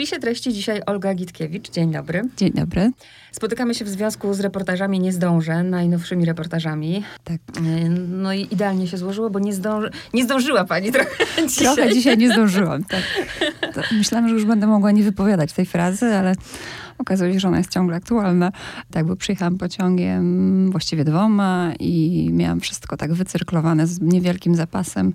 wpisie treści dzisiaj Olga Gitkiewicz. Dzień dobry. Dzień dobry. Spotykamy się w związku z reportażami Nie zdążę, najnowszymi reportażami. Tak. No i idealnie się złożyło, bo nie, zdąży, nie zdążyła pani trochę dzisiaj. Trochę dzisiaj nie zdążyłam, tak. To myślałam, że już będę mogła nie wypowiadać tej frazy, ale okazuje się, że ona jest ciągle aktualna. Tak, bo przyjechałam pociągiem właściwie dwoma i miałam wszystko tak wycyrklowane z niewielkim zapasem.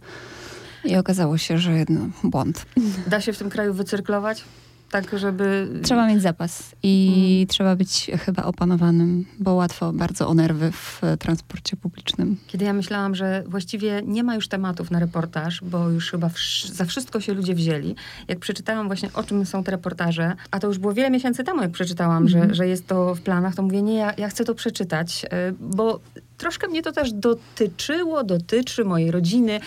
I okazało się, że no, błąd. Da się w tym kraju wycyrklować? Tak, żeby... Trzeba mieć zapas i hmm. trzeba być chyba opanowanym, bo łatwo bardzo o nerwy w transporcie publicznym. Kiedy ja myślałam, że właściwie nie ma już tematów na reportaż, bo już chyba za wszystko się ludzie wzięli. Jak przeczytałam właśnie o czym są te reportaże, a to już było wiele miesięcy temu, jak przeczytałam, hmm. że, mhm. że jest to w planach, to mówię, nie, ja, ja chcę to przeczytać, y, bo troszkę mnie to też dotyczyło, dotyczy mojej rodziny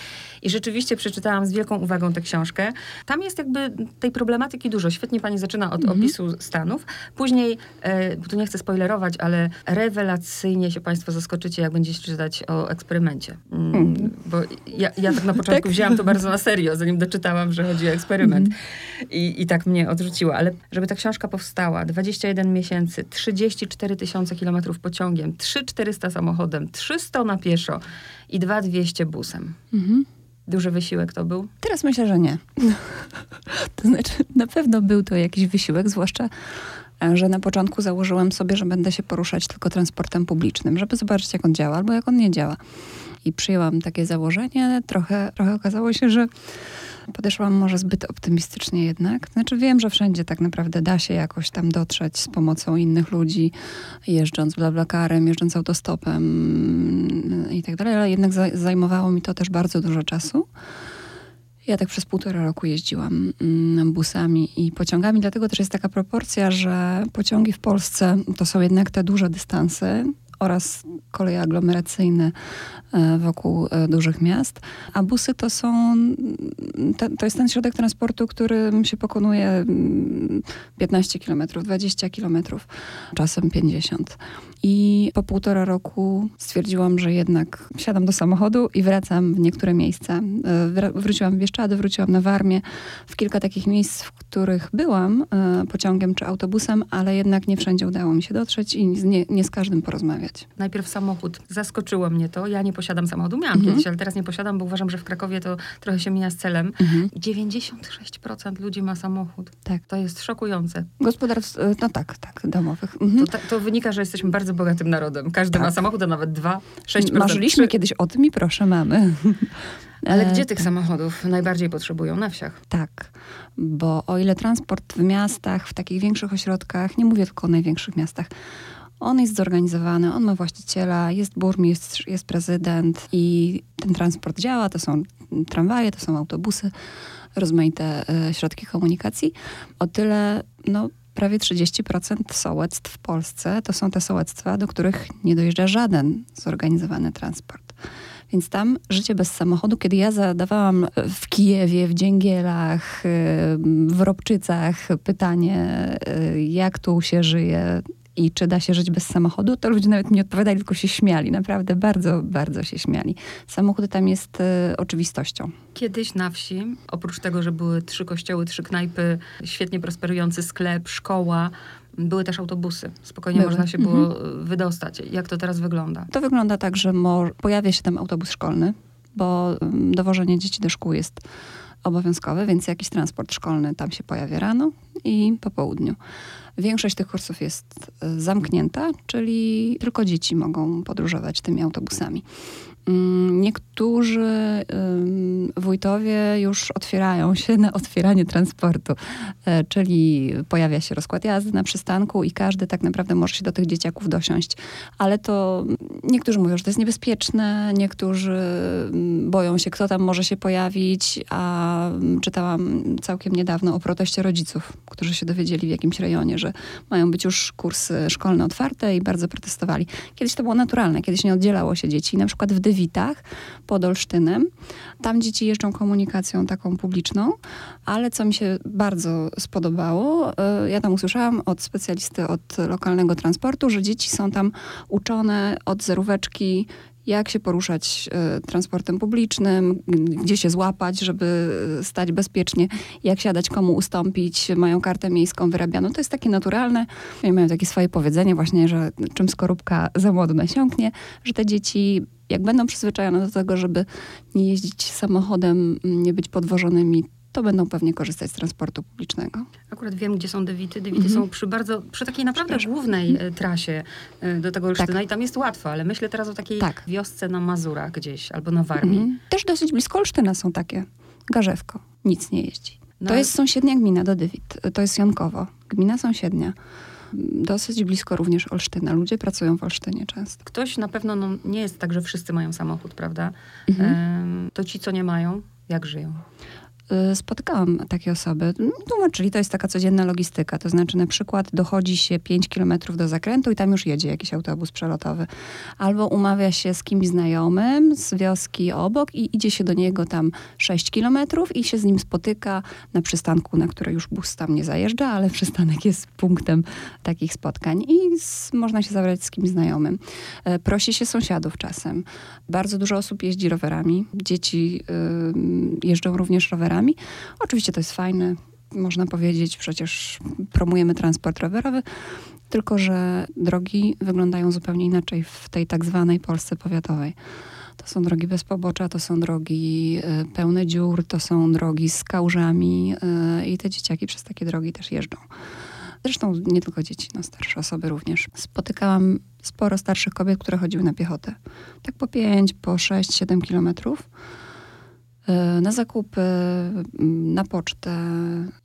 i rzeczywiście przeczytałam z wielką uwagą tę książkę. Tam jest jakby tej problematyki dużo. Świetnie pani zaczyna od mhm. opisu Stanów. Później, e, tu nie chcę spoilerować, ale rewelacyjnie się państwo zaskoczycie, jak będziecie czytać o eksperymencie. Mm, mhm. Bo ja, ja tak na początku tak? wzięłam to bardzo na serio, zanim doczytałam, że chodzi o eksperyment. Mhm. I, I tak mnie odrzuciło. Ale żeby ta książka powstała, 21 miesięcy, 34 tysiące kilometrów pociągiem, 3-400 samochodem, 300 na pieszo i 2-200 busem. Mhm. Duży wysiłek to był? Teraz myślę, że nie. to znaczy, na pewno był to jakiś wysiłek, zwłaszcza że na początku założyłam sobie, że będę się poruszać tylko transportem publicznym, żeby zobaczyć, jak on działa albo jak on nie działa. I przyjęłam takie założenie. Trochę, trochę okazało się, że podeszłam może zbyt optymistycznie jednak. Znaczy wiem, że wszędzie tak naprawdę da się jakoś tam dotrzeć z pomocą innych ludzi, jeżdżąc blablakarem, jeżdżąc autostopem i tak dalej, ale jednak zajmowało mi to też bardzo dużo czasu. Ja tak przez półtora roku jeździłam mm, busami i pociągami, dlatego też jest taka proporcja, że pociągi w Polsce to są jednak te duże dystanse, oraz koleje aglomeracyjne wokół e, dużych miast. A busy to są, to jest ten środek transportu, którym się pokonuje 15 km, 20 km, czasem 50. I po półtora roku stwierdziłam, że jednak wsiadam do samochodu i wracam w niektóre miejsca. E, wróciłam w Bieszczady, wróciłam na Warmię, w kilka takich miejsc, w których byłam pociągiem czy autobusem, ale jednak nie wszędzie udało mi się dotrzeć i nie, nie z każdym porozmawiać. Najpierw samochód. Zaskoczyło mnie to. Ja nie posiadam samochodu. Miałam mhm. kiedyś, ale teraz nie posiadam, bo uważam, że w Krakowie to trochę się mija z celem. Mhm. 96% ludzi ma samochód. Tak. To jest szokujące. Gospodarstw, e, no tak, tak, domowych. Mhm. To, to, wynika, że jesteśmy bardzo bogatym narodem. Każdy tak. ma samochód, a nawet dwa, 6%. Marzyliśmy 3... kiedyś o tym i proszę, mamy. Ale gdzie tych samochodów najbardziej potrzebują? Na wsiach. Tak, bo o ile transport w miastach, w takich większych ośrodkach, nie mówię tylko o największych miastach, on jest zorganizowany, on ma właściciela, jest burmistrz, jest prezydent i ten transport działa. To są tramwaje, to są autobusy, rozmaite e, środki komunikacji. O tyle, no, prawie 30% sołectw w Polsce to są te sołectwa, do których nie dojeżdża żaden zorganizowany transport. Więc tam życie bez samochodu, kiedy ja zadawałam w Kijewie, w Dzięgielach, e, w Robczycach pytanie, e, jak tu się żyje, i czy da się żyć bez samochodu, to ludzie nawet nie odpowiadali, tylko się śmiali. Naprawdę bardzo, bardzo się śmiali. Samochód tam jest y, oczywistością. Kiedyś na wsi, oprócz tego, że były trzy kościoły, trzy knajpy, świetnie prosperujący sklep, szkoła, były też autobusy. Spokojnie były. można się było mhm. wydostać. Jak to teraz wygląda? To wygląda tak, że pojawia się tam autobus szkolny, bo dowożenie dzieci do szkół jest obowiązkowe, więc jakiś transport szkolny tam się pojawia rano i po południu. Większość tych kursów jest e, zamknięta, czyli tylko dzieci mogą podróżować tymi autobusami. Mm, niektórzy wójtowie już otwierają się na otwieranie transportu, e, czyli pojawia się rozkład jazdy na przystanku i każdy tak naprawdę może się do tych dzieciaków dosiąść. Ale to niektórzy mówią, że to jest niebezpieczne, niektórzy boją się, kto tam może się pojawić, a czytałam całkiem niedawno o proteście rodziców, którzy się dowiedzieli w jakimś rejonie, że mają być już kursy szkolne otwarte i bardzo protestowali. Kiedyś to było naturalne, kiedyś nie oddzielało się dzieci, na przykład w Dywitach pod Olsztynem. Tam dzieci jeżdżą komunikacją taką publiczną, ale co mi się bardzo spodobało, e, ja tam usłyszałam od specjalisty od lokalnego transportu, że dzieci są tam uczone od zeróweczki jak się poruszać e, transportem publicznym, gdzie się złapać, żeby stać bezpiecznie, jak siadać, komu ustąpić, mają kartę miejską wyrabianą. To jest takie naturalne. I mają takie swoje powiedzenie właśnie, że czym skorupka za młodu nasiąknie, że te dzieci jak będą przyzwyczajone do tego, żeby nie jeździć samochodem, nie być podwożonymi, to będą pewnie korzystać z transportu publicznego. Akurat wiem, gdzie są Dewity. Dewity mm -hmm. są przy bardzo, przy takiej naprawdę głównej e, trasie e, do tego Olsztyna tak. i tam jest łatwo, ale myślę teraz o takiej tak. wiosce na Mazurach gdzieś, albo na Warmii. Mm -hmm. Też dosyć blisko Olsztyna są takie. Garzewko. Nic nie jeździ. No. To jest sąsiednia gmina do Dywit. To jest Jankowo. Gmina sąsiednia dosyć blisko również Olsztyna. Ludzie pracują w Olsztynie często. Ktoś na pewno, no, nie jest tak, że wszyscy mają samochód, prawda? Mhm. To ci, co nie mają, jak żyją? Y, spotykałam takie osoby. Tłumaczyli, to jest taka codzienna logistyka. To znaczy na przykład dochodzi się 5 kilometrów do zakrętu i tam już jedzie jakiś autobus przelotowy. Albo umawia się z kimś znajomym z wioski obok i idzie się do niego tam 6 kilometrów i się z nim spotyka na przystanku, na który już bus tam nie zajeżdża, ale przystanek jest punktem takich spotkań i z, można się zabrać z kimś znajomym. E, prosi się sąsiadów czasem. Bardzo dużo osób jeździ rowerami. Dzieci y, jeżdżą również rowerami rowerami. Oczywiście to jest fajne, można powiedzieć, przecież promujemy transport rowerowy, tylko że drogi wyglądają zupełnie inaczej w tej tak zwanej Polsce powiatowej. To są drogi bez pobocza, to są drogi e, pełne dziur, to są drogi z kałużami e, i te dzieciaki przez takie drogi też jeżdżą. Zresztą nie tylko dzieci, no starsze osoby również. Spotykałam sporo starszych kobiet, które chodziły na piechotę. Tak po 5, po 6, 7 kilometrów na zakupy, na pocztę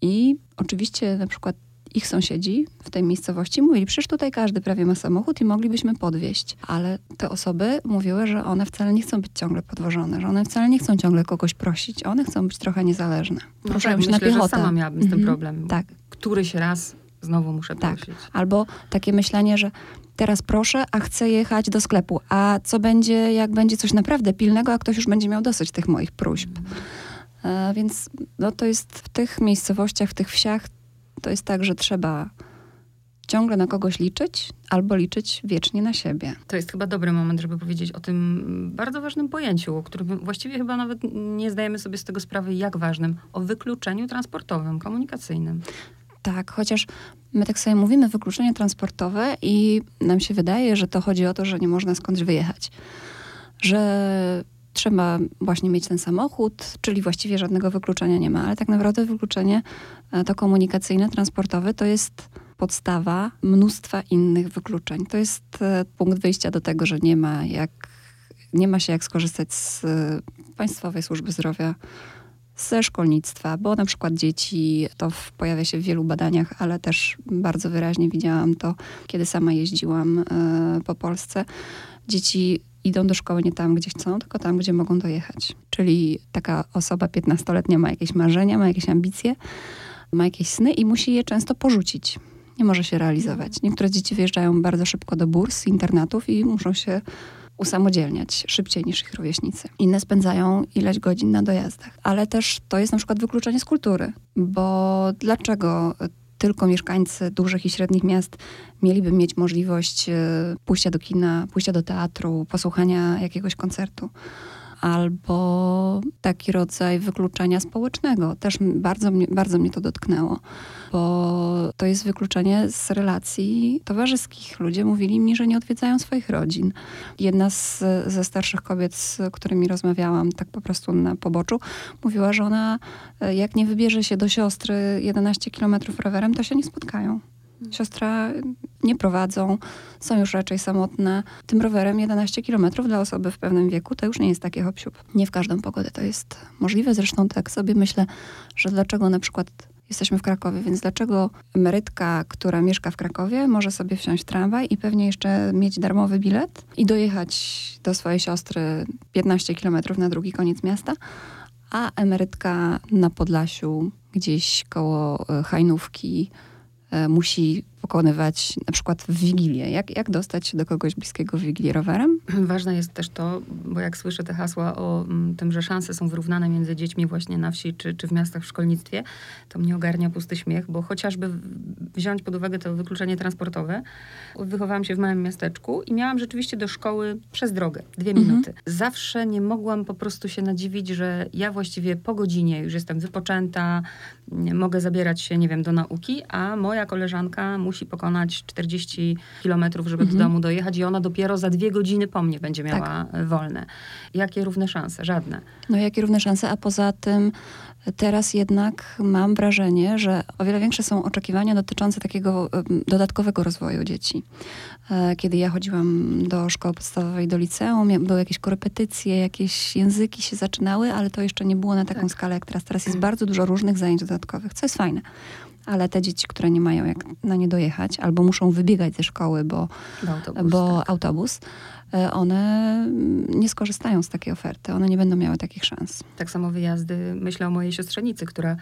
i oczywiście na przykład ich sąsiedzi w tej miejscowości mówili, przecież tutaj każdy prawie ma samochód i moglibyśmy podwieźć. Ale te osoby mówiły, że one wcale nie chcą być ciągle podwożone, że one wcale nie chcą ciągle kogoś prosić, one chcą być trochę niezależne. Proszę no tak, się myślę, na piechotę. Że sama miałabym z tym mhm. problem. Tak. Któryś raz znowu muszę tak. prosić. Tak. Albo takie myślenie, że teraz proszę, a chcę jechać do sklepu. A co będzie, jak będzie coś naprawdę pilnego, a ktoś już będzie miał dosyć tych moich próśb. E, więc no, to jest w tych miejscowościach, w tych wsiach, to jest tak, że trzeba ciągle na kogoś liczyć, albo liczyć wiecznie na siebie. To jest chyba dobry moment, żeby powiedzieć o tym bardzo ważnym pojęciu, o którym właściwie chyba nawet nie zdajemy sobie z tego sprawy, jak ważnym, o wykluczeniu transportowym, komunikacyjnym. Tak, chociaż my tak sobie mówimy wykluczenie transportowe i nam się wydaje, że to chodzi o to, że nie można skądś wyjechać. Że trzeba właśnie mieć ten samochód, czyli właściwie żadnego wykluczenia nie ma, ale tak naprawdę wykluczenie e, to komunikacyjne, transportowe to jest podstawa mnóstwa innych wykluczeń. To jest e, punkt wyjścia do tego, że nie ma jak nie ma się jak skorzystać z e, Państwowej Służby Zdrowia, ze szkolnictwa, bo na przykład dzieci, to pojawia się w wielu badaniach, ale też bardzo wyraźnie widziałam to, kiedy sama jeździłam y, po Polsce. Dzieci idą do szkoły nie tam, gdzie chcą, tylko tam, gdzie mogą dojechać. Czyli taka osoba 15-letnia ma jakieś marzenia, ma jakieś ambicje, ma jakieś sny i musi je często porzucić. Nie może się realizować. Niektóre dzieci wyjeżdżają bardzo szybko do burs, internatów i muszą się usamodzielniać szybciej niż ich rówieśnicy. Inne spędzają ileś godzin na dojazdach. Ale też to jest na przykład wykluczenie z kultury, bo dlaczego tylko mieszkańcy dużych i średnich miast mieliby mieć możliwość e, pójścia do kina, pójścia do teatru, posłuchania jakiegoś koncertu? Albo taki rodzaj wykluczenia społecznego. Też bardzo mnie, bardzo mnie to dotknęło, bo to jest wykluczenie z relacji towarzyskich. Ludzie mówili mi, że nie odwiedzają swoich rodzin. Jedna z, ze starszych kobiet, z którymi rozmawiałam, tak po prostu na poboczu, mówiła, że ona jak nie wybierze się do siostry 11 kilometrów rowerem, to się nie spotkają. Siostra nie prowadzą, są już raczej samotne. Tym rowerem 11 km dla osoby w pewnym wieku to już nie jest takie hop Nie w każdą pogodę to jest możliwe. Zresztą tak sobie myślę, że dlaczego na przykład jesteśmy w Krakowie, więc dlaczego emerytka, która mieszka w Krakowie, może sobie wsiąść w tramwaj i pewnie jeszcze mieć darmowy bilet i dojechać do swojej siostry 15 km na drugi koniec miasta, a emerytka na Podlasiu, gdzieś koło e, Hajnówki, musi pokonywać na przykład w Wigilię. Jak, jak dostać się do kogoś bliskiego w Wigilię rowerem? Ważne jest też to, bo jak słyszę te hasła o mm, tym, że szanse są wyrównane między dziećmi właśnie na wsi czy, czy w miastach w szkolnictwie, to mnie ogarnia pusty śmiech, bo chociażby wziąć pod uwagę to wykluczenie transportowe, wychowałam się w małym miasteczku i miałam rzeczywiście do szkoły przez drogę, dwie mhm. minuty. Zawsze nie mogłam po prostu się nadziwić, że ja właściwie po godzinie już jestem wypoczęta, mogę zabierać się, nie wiem, do nauki, a moja koleżanka musi pokonać 40 kilometrów, żeby mhm. do domu dojechać i ona dopiero za dwie godziny po mnie będzie miała tak. wolne. Jakie równe szanse? Żadne. No jakie równe szanse, a poza tym Teraz jednak mam wrażenie, że o wiele większe są oczekiwania dotyczące takiego dodatkowego rozwoju dzieci. E, kiedy ja chodziłam do szkoły podstawowej, do liceum, były jakieś korepetycje, jakieś języki się zaczynały, ale to jeszcze nie było na taką tak. skalę jak teraz. Teraz jest bardzo dużo różnych zajęć dodatkowych, co jest fajne. Ale te dzieci, które nie mają jak na nie dojechać, albo muszą wybiegać ze szkoły, bo, autobus, bo tak. autobus E, one nie skorzystają z takiej oferty, one nie będą miały takich szans. Tak samo wyjazdy, myślę o mojej siostrzenicy, która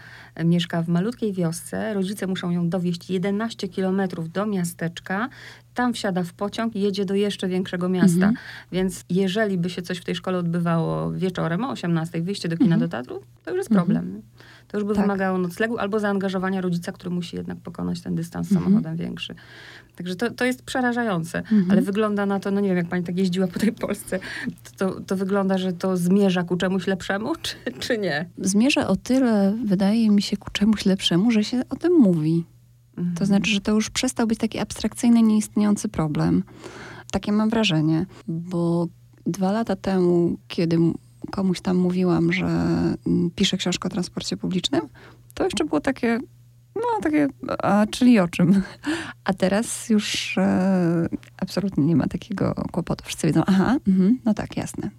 mieszka w malutkiej wiosce. Rodzice muszą ją dowieść 11 kilometrów do miasteczka, tam wsiada w pociąg i jedzie do jeszcze większego miasta. Mhm. Więc jeżeli by się coś w tej szkole odbywało wieczorem o 18, wyjście do kina mhm. do teatru, to już jest problem. Mhm. To już by tak. wymagało noclegu albo zaangażowania rodzica, który musi jednak pokonać ten dystans mhm. samochodem większy. Także to, to jest przerażające, mhm. ale wygląda na to, no nie wiem, jak pani tak jeździła po tej Polsce, to, to, to wygląda, że to zmierza ku czemuś lepszemu, czy, czy nie? Zmierza o tyle, wydaje mi się, ku czemuś lepszemu, że się o tym mówi. Mhm. To znaczy, że to już przestał być taki abstrakcyjny, nieistniejący problem. Takie mam wrażenie, bo dwa lata temu, kiedy komuś tam mówiłam, że mm, piszę książkę o transporcie publicznym, to jeszcze było takie, no takie, a czyli o czym? A teraz już e, absolutnie nie ma takiego kłopotu. Wszyscy wiedzą, aha, mm, no tak, jasne,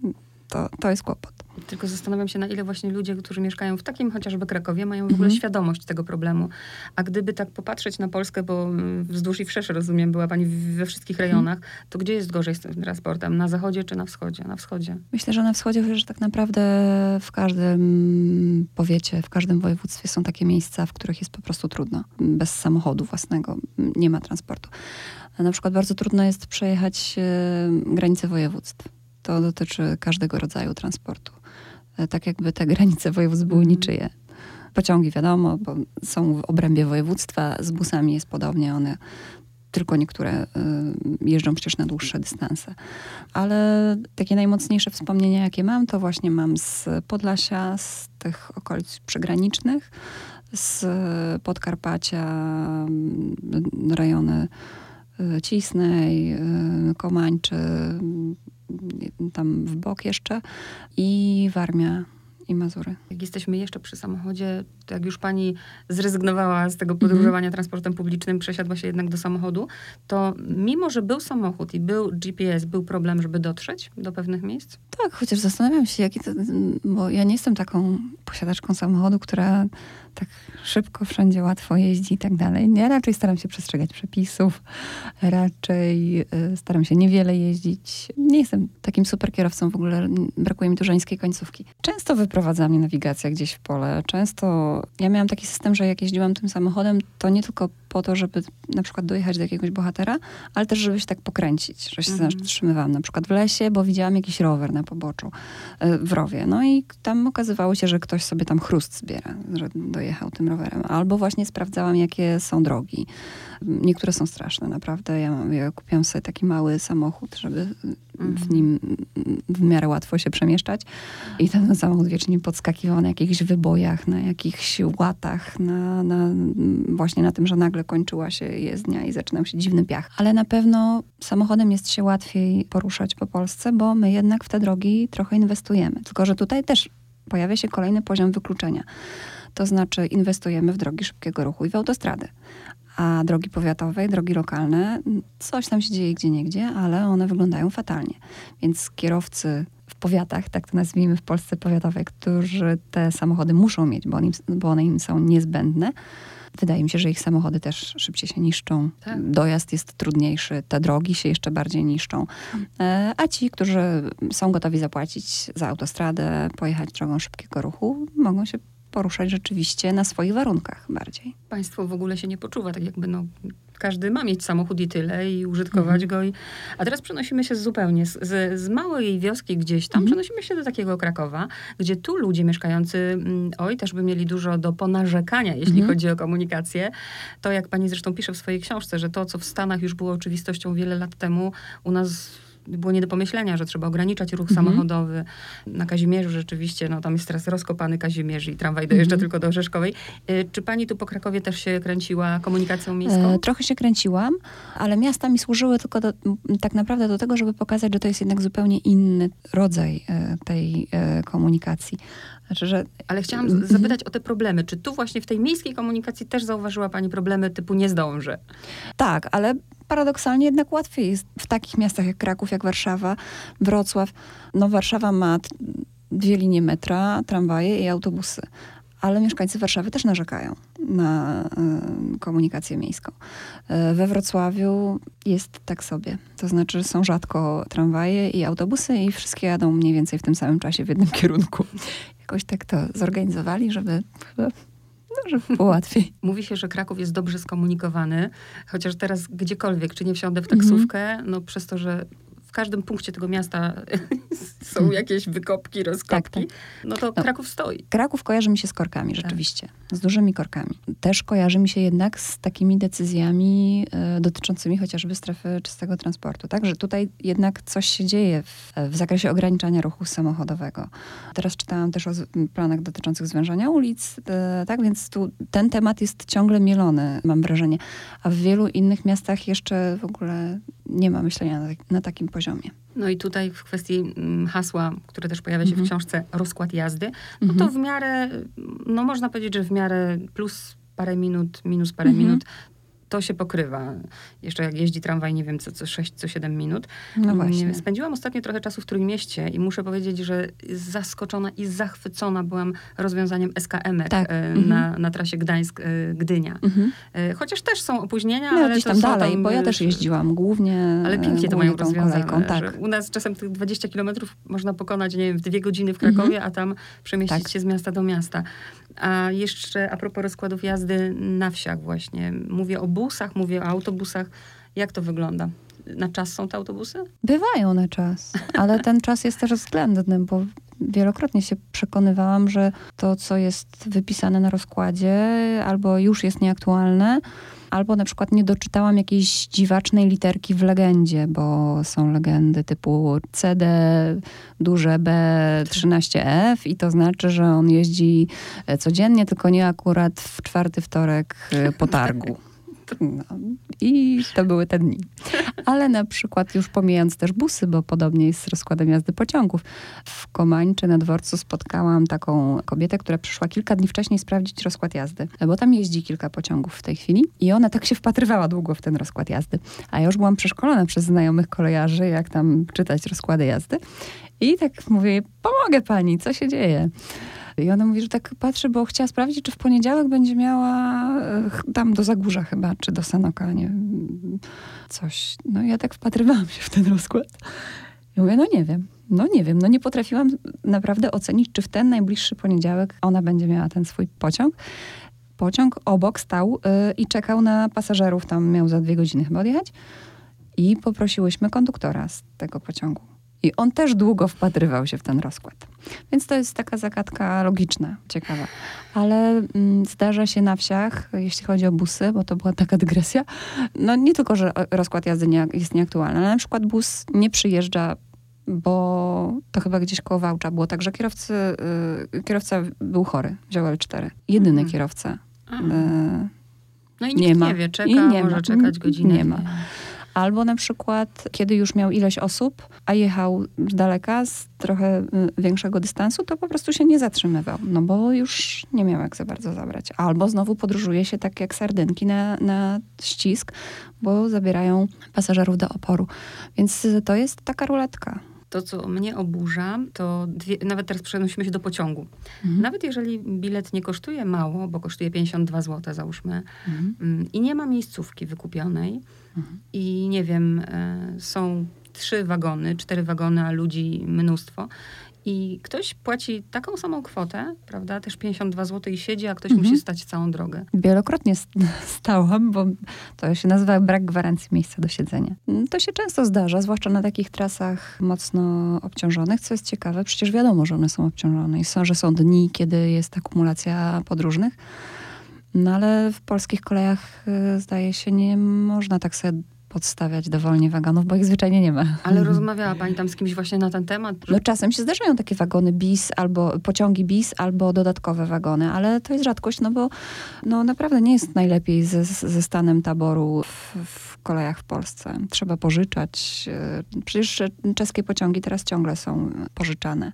to, to jest kłopot. Tylko zastanawiam się, na ile właśnie ludzie, którzy mieszkają w takim chociażby Krakowie, mają w ogóle mhm. świadomość tego problemu. A gdyby tak popatrzeć na Polskę, bo wzdłuż i wszerz, rozumiem, była pani we wszystkich mhm. rejonach, to gdzie jest gorzej z tym transportem? Na zachodzie czy na wschodzie? Na wschodzie. Myślę, że na wschodzie, chociaż tak naprawdę w każdym powiecie, w każdym województwie są takie miejsca, w których jest po prostu trudno. Bez samochodu własnego nie ma transportu. Na przykład bardzo trudno jest przejechać e, granice województw. To dotyczy każdego rodzaju transportu. E, tak jakby te granice województw były mhm. niczyje. Pociągi wiadomo, bo są w obrębie województwa, z busami jest podobnie, one tylko niektóre y, jeżdżą przecież na dłuższe dystanse. Ale takie najmocniejsze wspomnienia, jakie mam, to właśnie mam z Podlasia, z tych okolic przygranicznych, z Podkarpacia, rejony Cisnej, y, Komańczy, tam w bok jeszcze i Warmia i Mazury. Jak jesteśmy jeszcze przy samochodzie, to jak już pani zrezygnowała z tego podróżowania mm-hmm. transportem publicznym, przesiadła się jednak do samochodu, to mimo, że był samochód i był GPS, był problem, żeby dotrzeć do pewnych miejsc? Tak, chociaż zastanawiam się, jaki to, bo ja nie jestem taką posiadaczką samochodu, która tak szybko, wszędzie łatwo jeździ i tak dalej. Ja raczej staram się przestrzegać przepisów, raczej y, staram się niewiele jeździć. Nie jestem takim super kierowcą, w ogóle brakuje mi tu żeńskiej końcówki. Często wyprowadza mnie nawigacja gdzieś w pole, często ja miałam taki system, że jak jeździłam tym samochodem, to nie tylko po to, żeby na przykład dojechać do jakiegoś bohatera, ale też, żeby się tak pokręcić, że się mhm. zatrzymywałam na przykład w lesie, bo widziałam jakiś rower na poboczu y, w rowie. No i tam okazywało się, że ktoś sobie tam chrust zbiera, że dojechał tym rowerem. Albo właśnie sprawdzałam, jakie są drogi. Niektóre są straszne, naprawdę. Ja, ja kupiłam sobie taki mały samochód, żeby w nim w miarę łatwo się przemieszczać. I ten samochód wiecznie podskakiwał na jakichś wybojach, na jakichś łatach, na, na, właśnie na tym, że nagle kończyła się jezdnia i zaczynał się dziwny piach. Ale na pewno samochodem jest się łatwiej poruszać po Polsce, bo my jednak w te drogi trochę inwestujemy. Tylko, że tutaj też pojawia się kolejny poziom wykluczenia. To znaczy inwestujemy w drogi szybkiego ruchu i w autostrady. A drogi powiatowe, drogi lokalne, coś tam się dzieje gdzie niegdzie, ale one wyglądają fatalnie. Więc kierowcy w powiatach, tak to nazwijmy w Polsce powiatowej, którzy te samochody muszą mieć, bo, bo one im są niezbędne, Wydaje mi się, że ich samochody też szybciej się niszczą. Tak. Dojazd jest trudniejszy, te drogi się jeszcze bardziej niszczą. E, a ci, którzy są gotowi zapłacić za autostradę, pojechać drogą szybkiego ruchu, mogą się poruszać rzeczywiście na swoich warunkach bardziej. Państwo w ogóle się nie poczuwa tak jakby no każdy ma mieć samochód i tyle i użytkować mhm. go. I... A teraz przenosimy się zupełnie z, z, z małej wioski gdzieś tam, mhm. przenosimy się do takiego Krakowa, gdzie tu ludzie mieszkający, mm, oj, też by mieli dużo do ponarzekania, jeśli mhm. chodzi o komunikację. To, jak pani zresztą pisze w swojej książce, że to, co w Stanach już było oczywistością wiele lat temu, u nas było nie do pomyślenia, że trzeba ograniczać ruch mhm. samochodowy. Na Kazimierzu rzeczywiście, no tam jest teraz rozkopany Kazimierz i tramwaj dojeżdża mhm. tylko do Orzeszkowej. E, czy pani tu po Krakowie też się kręciła komunikacją miejską? E, trochę się kręciłam, ale miasta mi służyły tylko do, tak naprawdę do tego, żeby pokazać, że to jest jednak zupełnie inny rodzaj e, tej e, komunikacji. Znaczy, że... Ale chciałam mhm. zapytać o te problemy. Czy tu właśnie w tej miejskiej komunikacji też zauważyła pani problemy typu nie zdążę? Tak, ale paradoksalnie jednak łatwiej jest w takich miastach jak Kraków, jak Warszawa, Wrocław. No Warszawa ma dwie linie metra, tramwaje i autobusy. Ale mieszkańcy Warszawy też narzekają na y, komunikację miejską. Y, we Wrocławiu jest tak sobie. To znaczy są rzadko tramwaje i autobusy i wszystkie jadą mniej więcej w tym samym czasie w jednym kierunku. Jakoś tak to zorganizowali, żeby no, żeby było łatwiej. Mówi się, że Kraków jest dobrze skomunikowany, chociaż teraz gdziekolwiek, czy nie wsiądę w taksówkę, mm -hmm. no przez to, że każdym punkcie tego miasta są hmm. jakieś wykopki, rozkopki, tak, tak. no to no, Kraków stoi. Kraków kojarzy mi się z korkami, tak. rzeczywiście. Tak. Z dużymi korkami. Też kojarzy mi się jednak z takimi decyzjami e, dotyczącymi chociażby strefy czystego transportu. Tak, że tutaj jednak coś się dzieje w, w zakresie ograniczania ruchu samochodowego. Teraz czytałam też o planach dotyczących zwężania ulic, e, tak, więc tu ten temat jest ciągle mielony, mam wrażenie. A w wielu innych miastach jeszcze w ogóle nie ma myślenia na, na takim poziomie. No i tutaj w kwestii mm, hasła, które też pojawia się w mhm. książce, rozkład jazdy, no to mhm. w miarę, no można powiedzieć, że w miarę plus parę minut, minus parę mhm. minut, to się pokrywa. Jeszcze jak jeździ tramwaj, nie wiem, co, co 6, co 7 minut. No właśnie. Spędziłam ostatnio trochę czasu w Trójmieście i muszę powiedzieć, że zaskoczona i zachwycona byłam rozwiązaniem SKM tak. E, mhm. na, na trasie Gdańsk-Gdynia. Mhm. E, chociaż też są opóźnienia, no, ale gdzieś tam dalej, tam, bo ja też jeździłam głównie Ale pięknie to mają rozwiązane. Kolejką, tak. U nas czasem tych 20 kilometrów można pokonać, nie wiem, w dwie godziny w Krakowie, mhm. a tam przemieścić tak. się z miasta do miasta. A jeszcze a propos rozkładów jazdy na wsiach właśnie. Mówię o busach, mówię o autobusach. Jak to wygląda? Na czas są te autobusy? Bywają na czas, ale ten czas jest też względny, bo wielokrotnie się przekonywałam, że to, co jest wypisane na rozkładzie, albo już jest nieaktualne, albo na przykład nie doczytałam jakiejś dziwacznej literki w legendzie, bo są legendy typu CD duże B13F i to znaczy, że on jeździ codziennie, tylko nie akurat w czwarty wtorek po targu. No, I to były te dni. Ale na przykład już pomijając też busy, bo podobnie jest z rozkładem jazdy pociągów. W Komańczy na dworcu spotkałam taką kobietę, która przyszła kilka dni wcześniej sprawdzić rozkład jazdy, bo tam jeździ kilka pociągów w tej chwili i ona tak się wpatrywała długo w ten rozkład jazdy. A ja już byłam przeszkolona przez znajomych kolejarzy, jak tam czytać rozkłady jazdy. I tak mówię, pomogę pani, co się dzieje? I ona mówi, że tak patrzy, bo chciała sprawdzić, czy w poniedziałek będzie miała e, tam do Zagórza chyba, czy do Sanoka, nie coś. No ja tak wpatrywałam się w ten rozkład. I mówię, no nie wiem, no nie wiem, no nie potrafiłam naprawdę ocenić, czy w ten najbliższy poniedziałek ona będzie miała ten swój pociąg. Pociąg obok stał yy, i czekał na pasażerów, tam miał za dwie godziny chyba odjechać. I poprosiłyśmy konduktora z tego pociągu. I on też długo wpatrywał się w ten rozkład. Więc to jest taka zagadka logiczna, ciekawa. Ale mm, zdarza się na wsiach, jeśli chodzi o busy, bo to była taka dygresja, no nie tylko, że rozkład jazdy nie, jest nieaktualny, ale na przykład bus nie przyjeżdża bo to chyba gdzieś koło Wałcza było tak, że kierowcy, y, kierowca był chory, wziął L4. Jedyny mhm. kierowca. Y, no i nikt nie, ma. nie wie, czeka, I nie może ma. czekać godzinę. Nie ma. Albo na przykład, kiedy już miał ileś osób, a jechał z daleka, z trochę y, większego dystansu, to po prostu się nie zatrzymywał, no bo już nie miał jak za bardzo zabrać. Albo znowu podróżuje się tak jak sardynki na, na ścisk, bo zabierają pasażerów do oporu. Więc to jest taka ruletka. To, co mnie oburza, to dwie, nawet teraz przenosimy się do pociągu. Mhm. Nawet jeżeli bilet nie kosztuje mało, bo kosztuje 52 zł, załóżmy, mhm. Mm, i nie ma miejscówki wykupionej, mhm. i nie wiem, e, są trzy wagony, cztery wagony, a ludzi mnóstwo, I ktoś płaci taką samą kwotę, prawda, też 52 zł i siedzi, a ktoś mhm. musi stać całą drogę. Wielokrotnie stałam, bo to się nazywa brak gwarancji miejsca do siedzenia. Mm, to się często zdarza, zwłaszcza na takich trasach mocno obciążonych, co jest ciekawe, przecież wiadomo, że one są obciążone i są, że są dni, kiedy jest akumulacja podróżnych. No ale w polskich kolejach y, zdaje się nie można tak sobie podstawiać dowolnie wagonów, bo ich zwyczajnie nie ma. Ale mhm. rozmawiała pani tam z kimś właśnie na ten temat? No czasem się zdarzają takie wagony bis, albo pociągi bis, albo dodatkowe wagony, ale to jest rzadkość, no bo no naprawdę nie jest najlepiej ze, ze stanem taboru w, w kolejach w Polsce. Trzeba pożyczać. Y, przecież czeskie pociągi teraz ciągle są pożyczane.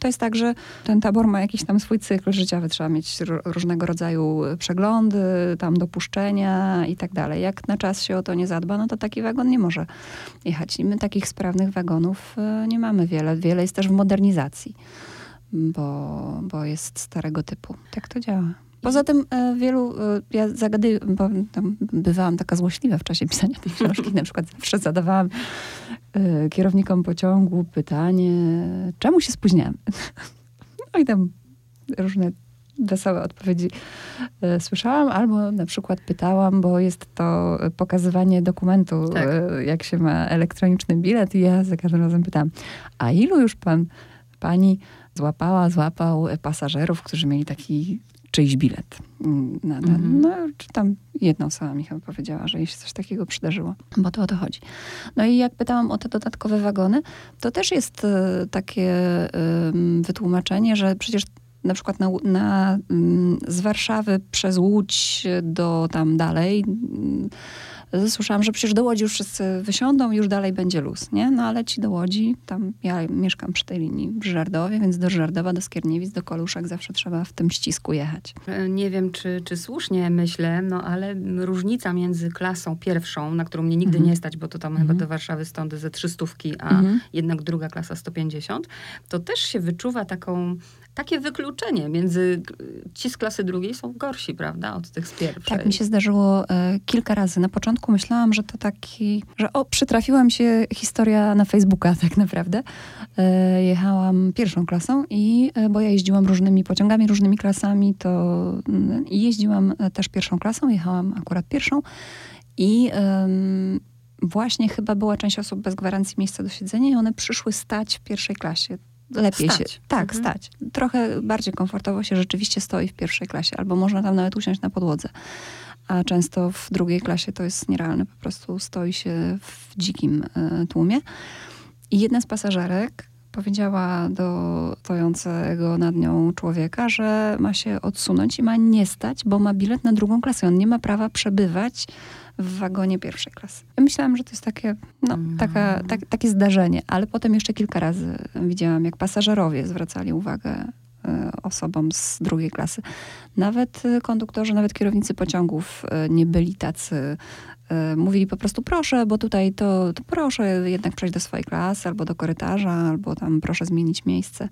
To jest tak, że ten tabor ma jakiś tam swój cykl życiowy. Trzeba mieć różnego rodzaju przeglądy, tam dopuszczenia i tak dalej. Jak na czas się o to nie zadba, no to taki wagon nie może jechać. I my takich sprawnych wagonów e, nie mamy wiele. Wiele jest też w modernizacji, bo, bo jest starego typu. Tak to działa. Poza tym e, wielu, e, ja zagaduję, bo tam bywałam taka złośliwa w czasie pisania tej książki, na przykład zawsze zadawałam e, kierownikom pociągu pytanie, czemu się spóźniałem? No i tam różne wesołe odpowiedzi słyszałam, albo na przykład pytałam, bo jest to pokazywanie dokumentu, tak. jak się ma elektroniczny bilet i ja za każdym razem pytałam, a ilu już pan, pani złapała, złapał pasażerów, którzy mieli taki czyjś bilet. Mm, na ten. Mhm. No, czy tam jedna osoba mi chyba powiedziała, że jej się coś takiego przydarzyło, bo to o to chodzi. No i jak pytałam o te dodatkowe wagony, to też jest e, takie wytłumaczenie, że przecież na przykład na, na, mm, z Warszawy przez Łódź do tam dalej słyszałam, że przecież do Łodzi już wszyscy wysiądą i już dalej będzie luz, nie? No ale ci do Łodzi, tam ja mieszkam przy tej linii w Żardowie, więc do Żardowa, do Skierniewic, do Koluszek zawsze trzeba w tym ścisku jechać. E, nie wiem, czy, czy słusznie myślę, no ale różnica między klasą pierwszą, na którą mnie nigdy mhm. nie stać, bo to tam mhm. chyba do Warszawy stąd ze 300, a mhm. jednak druga klasa 150, to też się wyczuwa taką takie wykluczenie między ci z klasy drugiej są gorsi, prawda, od tych z pierwszej. Tak, mi się zdarzyło e, kilka razy. Na początku myślałam, że to taki, że o, przytrafiła mi się historia na Facebooka tak naprawdę. E, jechałam pierwszą klasą i, e, bo ja jeździłam różnymi pociągami, różnymi klasami, to mm, jeździłam e, też pierwszą klasą, jechałam akurat pierwszą i właśnie chyba była część osób bez gwarancji miejsca do siedzenia i one przyszły stać w pierwszej klasie lepiej stać. się. Tak, mhm. stać. Trochę bardziej komfortowo się rzeczywiście stoi w pierwszej klasie, albo można tam nawet usiąść na podłodze. A często w drugiej klasie to jest nierealne, po prostu stoi się w dzikim y, tłumie. I jedna z pasażerek powiedziała do stojącego nad nią człowieka, że ma się odsunąć i ma nie stać, bo ma bilet na drugą klasę. On nie ma prawa przebywać w wagonie pierwszej klasy. Ja myślałam, że to jest takie, no, mm. taka, tak, takie zdarzenie, ale potem jeszcze kilka razy widziałam, jak pasażerowie zwracali uwagę e, osobom z drugiej klasy. Nawet konduktorzy, nawet kierownicy pociągów e, nie byli tacy mówili po prostu proszę, bo tutaj to, to, proszę jednak przejść do swojej klasy, albo do korytarza, albo tam proszę zmienić miejsce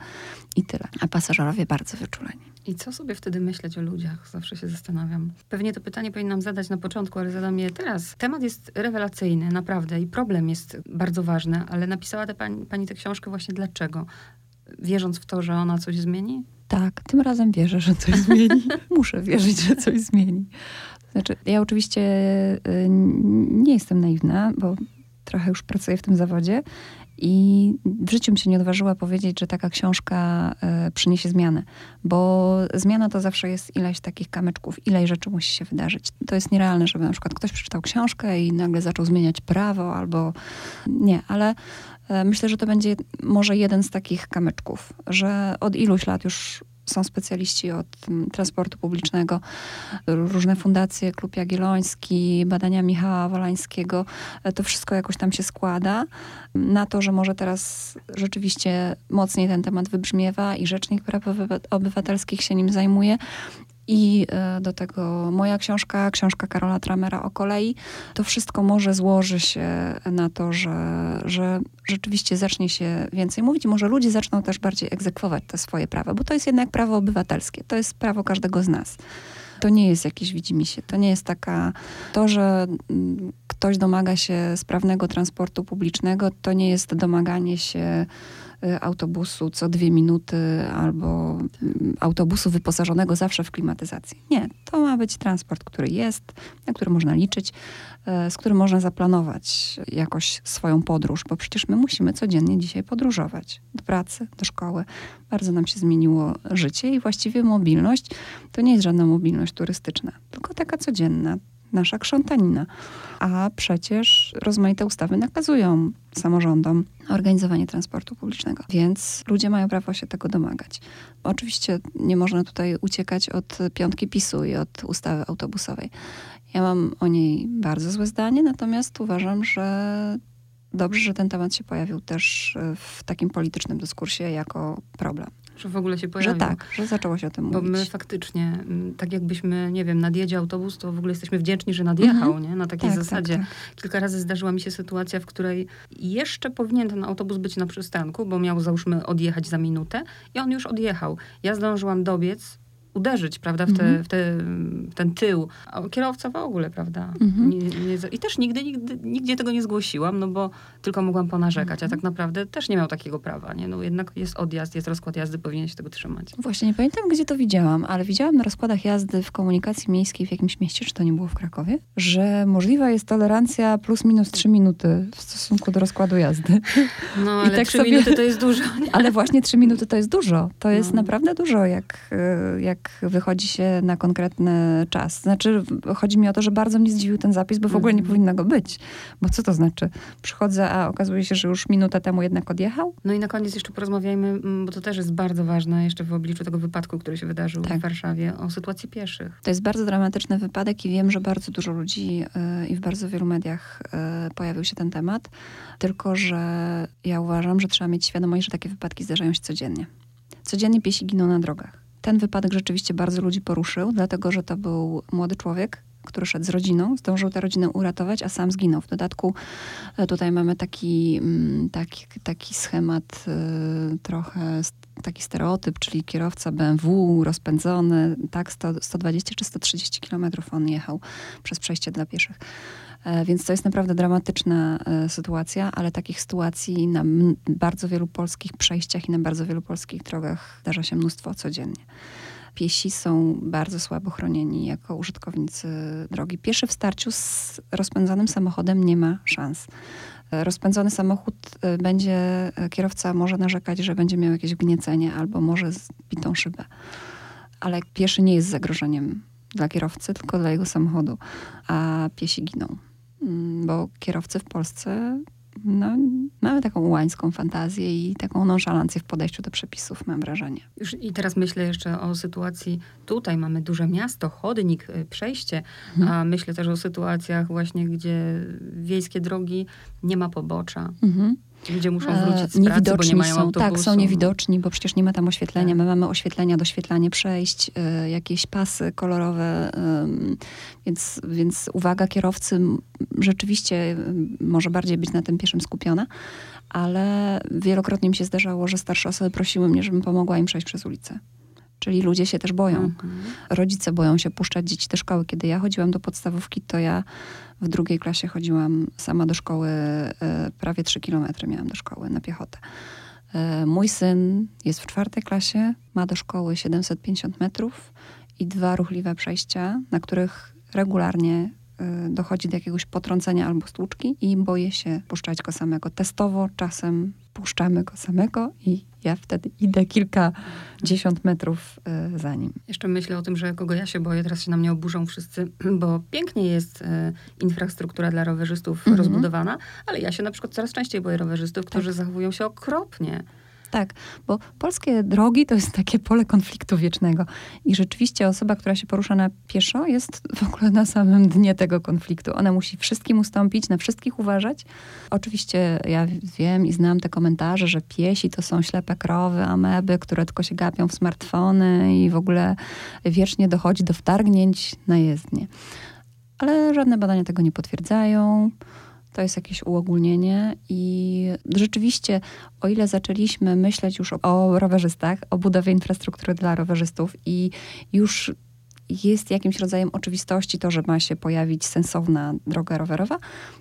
i tyle. A pasażerowie bardzo wyczuleni. I co sobie wtedy myśleć o ludziach? Zawsze się zastanawiam. Pewnie to pytanie powinnam zadać na początku, ale zadam je teraz. Temat jest rewelacyjny, naprawdę, i problem jest bardzo ważny, ale napisała pani, pani tę książkę właśnie dlaczego? Wierząc w to, że ona coś zmieni? Tak, tym razem wierzę, że coś zmieni. Muszę wierzyć, że coś zmieni. Znaczy, ja oczywiście y, nie jestem naiwna, bo trochę już pracuję w tym zawodzie i w życiu bym się nie odważyła powiedzieć, że taka książka y, przyniesie zmianę, bo zmiana to zawsze jest ileś takich kamyczków, ileś rzeczy musi się wydarzyć. To jest nierealne, żeby na przykład ktoś przeczytał książkę i nagle zaczął zmieniać prawo albo nie, ale myślę, że to będzie może jeden z takich kamyczków, że od iluś lat już są specjaliści od mm, transportu publicznego, różne fundacje, Klub Jagielloński, badania Michała Wolańskiego. E, to wszystko jakoś tam się składa na to, że może teraz rzeczywiście mocniej ten temat wybrzmiewa i Rzecznik Praw Obywatelskich się nim zajmuje. I e, do tego moja książka, książka Karola Tramera o kolei. To wszystko może złoży się na to, że, że rzeczywiście zacznie się więcej mówić i może ludzie zaczną też bardziej egzekwować te swoje prawa, bo to jest jednak prawo obywatelskie, to jest prawo każdego z nas. To nie jest jakieś widzimisię, to nie jest taka... To, że mm, ktoś domaga się sprawnego transportu publicznego, to nie jest domaganie się autobusu co dwie minuty albo y, autobusu wyposażonego zawsze w klimatyzację. Nie, to ma być transport, który jest, na który można liczyć, y, z którym można zaplanować jakoś swoją podróż, bo przecież my musimy codziennie dzisiaj podróżować do pracy, do szkoły. Bardzo nam się zmieniło życie i właściwie mobilność to nie jest żadna mobilność turystyczna, tylko taka codzienna, nasza krzątanina. A przecież rozmaite ustawy nakazują samorządom organizowanie transportu publicznego, więc ludzie mają prawo się tego domagać. Oczywiście nie można tutaj uciekać od piątki PiSu i od ustawy autobusowej. Ja mam o niej bardzo złe zdanie, natomiast uważam, że dobrze, że ten temat się pojawił też w takim politycznym dyskursie jako problem. Że w ogóle się pojawił. Że tak, że zaczęło się o tym Bo mówić. my faktycznie, m, tak jakbyśmy, nie wiem, nadjedzie autobus, to w ogóle jesteśmy wdzięczni, że nadjechał, Mhm. nie? Na takiej Tak, zasadzie. tak, Kilka razy zdarzyła mi się sytuacja, w której jeszcze powinien ten autobus być na przystanku, bo miał, załóżmy, odjechać za minutę i on już odjechał. Ja zdążyłam dobiec, uderzyć, prawda, w, te, Mhm. w, te, w ten tył. A kierowca w ogóle, prawda? Mhm. Nie, nie, I też nigdy, nigdy, nigdzie tego nie zgłosiłam, no bo tylko mogłam ponarzekać, Mhm. a tak naprawdę też nie miał takiego prawa, nie? No jednak jest odjazd, jest rozkład jazdy, powinien się tego trzymać. Właśnie nie pamiętam, gdzie to widziałam, ale widziałam na rozkładach jazdy w komunikacji miejskiej w jakimś mieście, czy to nie było w Krakowie, że możliwa jest tolerancja plus minus 3 minuty w stosunku do rozkładu jazdy. No, I ale tak trzy sobie- minuty to jest dużo. Nie? Ale właśnie 3 minuty to jest dużo. To jest No. naprawdę dużo, jak, y, jak wychodzi się na konkretny czas. Znaczy, chodzi mi o to, że bardzo mnie zdziwił ten zapis, bo w ogóle nie Mhm. powinno go być. Bo co to znaczy? Przychodzę, a okazuje się, że już minutę temu jednak odjechał? No i na koniec jeszcze porozmawiajmy, mm, bo to też jest bardzo ważne, jeszcze w obliczu tego wypadku, który się wydarzył Tak. w Warszawie, o sytuacji pieszych. To jest bardzo dramatyczny wypadek i wiem, że bardzo dużo ludzi y, i w bardzo wielu mediach y, pojawił się ten temat. Tylko, że ja uważam, że trzeba mieć świadomość, że takie wypadki zdarzają się codziennie. Codziennie piesi giną na drogach. Ten wypadek rzeczywiście bardzo ludzi poruszył, dlatego że to był młody człowiek, który szedł z rodziną, zdążył tę rodzinę uratować, a sam zginął. W dodatku e, tutaj mamy taki, mm, taki, taki schemat, y, trochę taki stereotyp, czyli kierowca BMW rozpędzony, tak, 100, 120 czy 130 kilometrów on jechał przez przejście dla pieszych. E, Więc to jest naprawdę dramatyczna e, sytuacja, ale takich sytuacji na bardzo wielu polskich przejściach i na bardzo wielu polskich drogach zdarza się mnóstwo codziennie. Piesi są bardzo słabo chronieni jako użytkownicy drogi. Pieszy w starciu z rozpędzonym samochodem nie ma szans. E, Rozpędzony samochód będzie, kierowca może narzekać, że będzie miał jakieś gniecenie albo może zbitą szybę. Ale pieszy nie jest zagrożeniem dla kierowcy, tylko dla jego samochodu, a piesi giną. Mm, Bo kierowcy w Polsce no, mamy taką łańską fantazję i taką nonszalancję w podejściu do przepisów, mam wrażenie. Już I teraz myślę jeszcze o sytuacji, tutaj mamy duże miasto, chodnik, y, przejście, Mhm. a myślę też o sytuacjach właśnie, gdzie wiejskie drogi nie ma pobocza. Mhm. Ludzie muszą E, wrócić z pracy, bo nie mają są, autobusu. Tak, są niewidoczni, bo przecież nie ma tam oświetlenia. Tak. My mamy oświetlenia, doświetlanie przejść, y, jakieś pasy kolorowe, więc, więc uwaga kierowcy rzeczywiście może bardziej być na tym pieszym skupiona, ale wielokrotnie mi się zdarzało, że starsze osoby prosiły mnie, żebym pomogła im przejść przez ulicę. Czyli ludzie się też boją. Mhm. Rodzice boją się puszczać dzieci do szkoły. Kiedy ja chodziłam do podstawówki, to ja w drugiej klasie chodziłam sama do szkoły, e, prawie 3 kilometry miałam do szkoły na piechotę. E, Mój syn jest w czwartej klasie, ma do szkoły 750 metrów i dwa ruchliwe przejścia, na których regularnie e, dochodzi do jakiegoś potrącenia albo stłuczki i boję się puszczać go samego. Testowo czasem puszczamy go samego i ja wtedy idę kilkadziesiąt metrów e, za nim. Jeszcze myślę o tym, że kogo ja się boję, teraz się na mnie oburzą wszyscy, bo pięknie jest e, infrastruktura dla rowerzystów Mhm. rozbudowana, ale ja się na przykład coraz częściej boję rowerzystów, którzy Tak. zachowują się okropnie. Tak, bo polskie drogi to jest takie pole konfliktu wiecznego. I rzeczywiście osoba, która się porusza na pieszo, jest w ogóle na samym dnie tego konfliktu. Ona musi wszystkim ustąpić, na wszystkich uważać. Oczywiście ja wiem i znam te komentarze, że piesi to są ślepe krowy, ameby, które tylko się gapią w smartfony i w ogóle wiecznie dochodzi do wtargnięć na jezdnię. Ale żadne badania tego nie potwierdzają. To jest jakieś uogólnienie i rzeczywiście, o ile zaczęliśmy myśleć już o, o rowerzystach, o budowie infrastruktury dla rowerzystów i już jest jakimś rodzajem oczywistości to, że ma się pojawić sensowna droga rowerowa,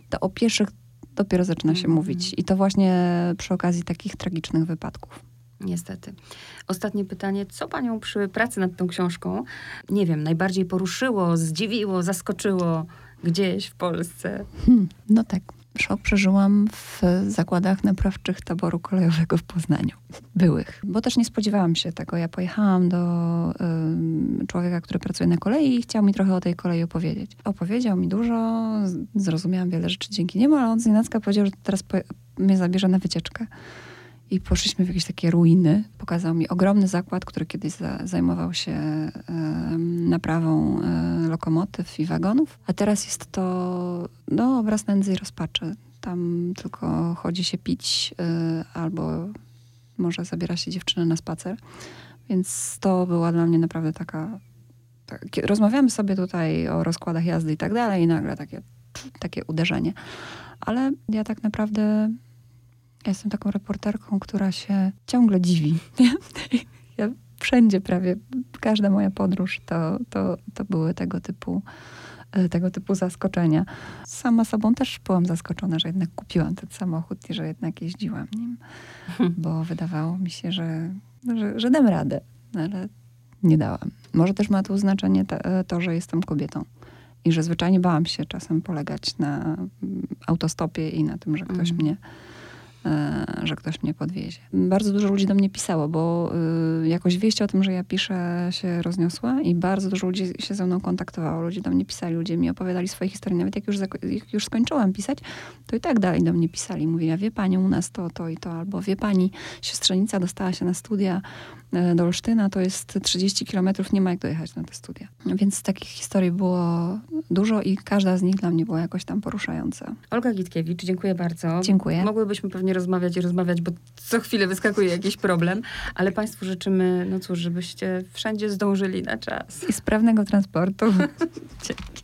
to o pieszych dopiero zaczyna się Mhm. mówić. I to właśnie przy okazji takich tragicznych wypadków. Niestety. Ostatnie pytanie. Co panią przy pracy nad tą książką, nie wiem, najbardziej poruszyło, zdziwiło, zaskoczyło gdzieś w Polsce? Hmm, no tak. Szok przeżyłam w zakładach naprawczych taboru kolejowego w Poznaniu. Byłych. Bo też nie spodziewałam się tego. Ja pojechałam do ym, człowieka, który pracuje na kolei i chciał mi trochę o tej kolei opowiedzieć. Opowiedział mi dużo, zrozumiałam wiele rzeczy dzięki niemu, ale on z nienacka powiedział, że teraz mnie zabierze na wycieczkę. I poszliśmy w jakieś takie ruiny. Pokazał mi ogromny zakład, który kiedyś za, zajmował się em, naprawą e, lokomotyw i wagonów. A teraz jest to no, obraz nędzy i rozpaczy. Tam tylko chodzi się pić e, albo może zabiera się dziewczynę na spacer. Więc to była dla mnie naprawdę taka... tak, rozmawiamy sobie tutaj o rozkładach jazdy i tak dalej i nagle takie, takie uderzenie. Ale ja tak naprawdę ja jestem taką reporterką, która się ciągle dziwi. ja wszędzie prawie, każda moja podróż to, to, to były tego typu, e, tego typu zaskoczenia. Sama sobą też byłam zaskoczona, że jednak kupiłam ten samochód i że jednak jeździłam nim, bo wydawało mi się, że, że, że dam radę, ale nie dałam. Może też ma tu znaczenie to, to że jestem kobietą. I że zwyczajnie bałam się czasem polegać na mm, autostopie i na tym, że ktoś Mhm. mnie e, że ktoś mnie podwiezie. Bardzo dużo ludzi do mnie pisało, bo y, jakoś wieść o tym, że ja piszę, się rozniosła i bardzo dużo ludzi się ze mną kontaktowało. Ludzie do mnie pisali, ludzie mi opowiadali swoje historie. Nawet jak już, jak już skończyłam pisać, to i tak dalej do mnie pisali. Mówili, a wie pani, u nas to, to i to, albo wie pani, siostrzenica dostała się na studia e, do Olsztyna, to jest 30 kilometrów, nie ma jak dojechać na te studia. Więc takich historii było dużo i każda z nich dla mnie była jakoś tam poruszająca. Olga Gitkiewicz, dziękuję bardzo. Dziękuję. Mogłybyśmy pewnie rozmawiać i rozmawiać, bo co chwilę wyskakuje jakiś problem, ale Państwu życzymy, no cóż, żebyście wszędzie zdążyli na czas. I sprawnego transportu. Dzięki.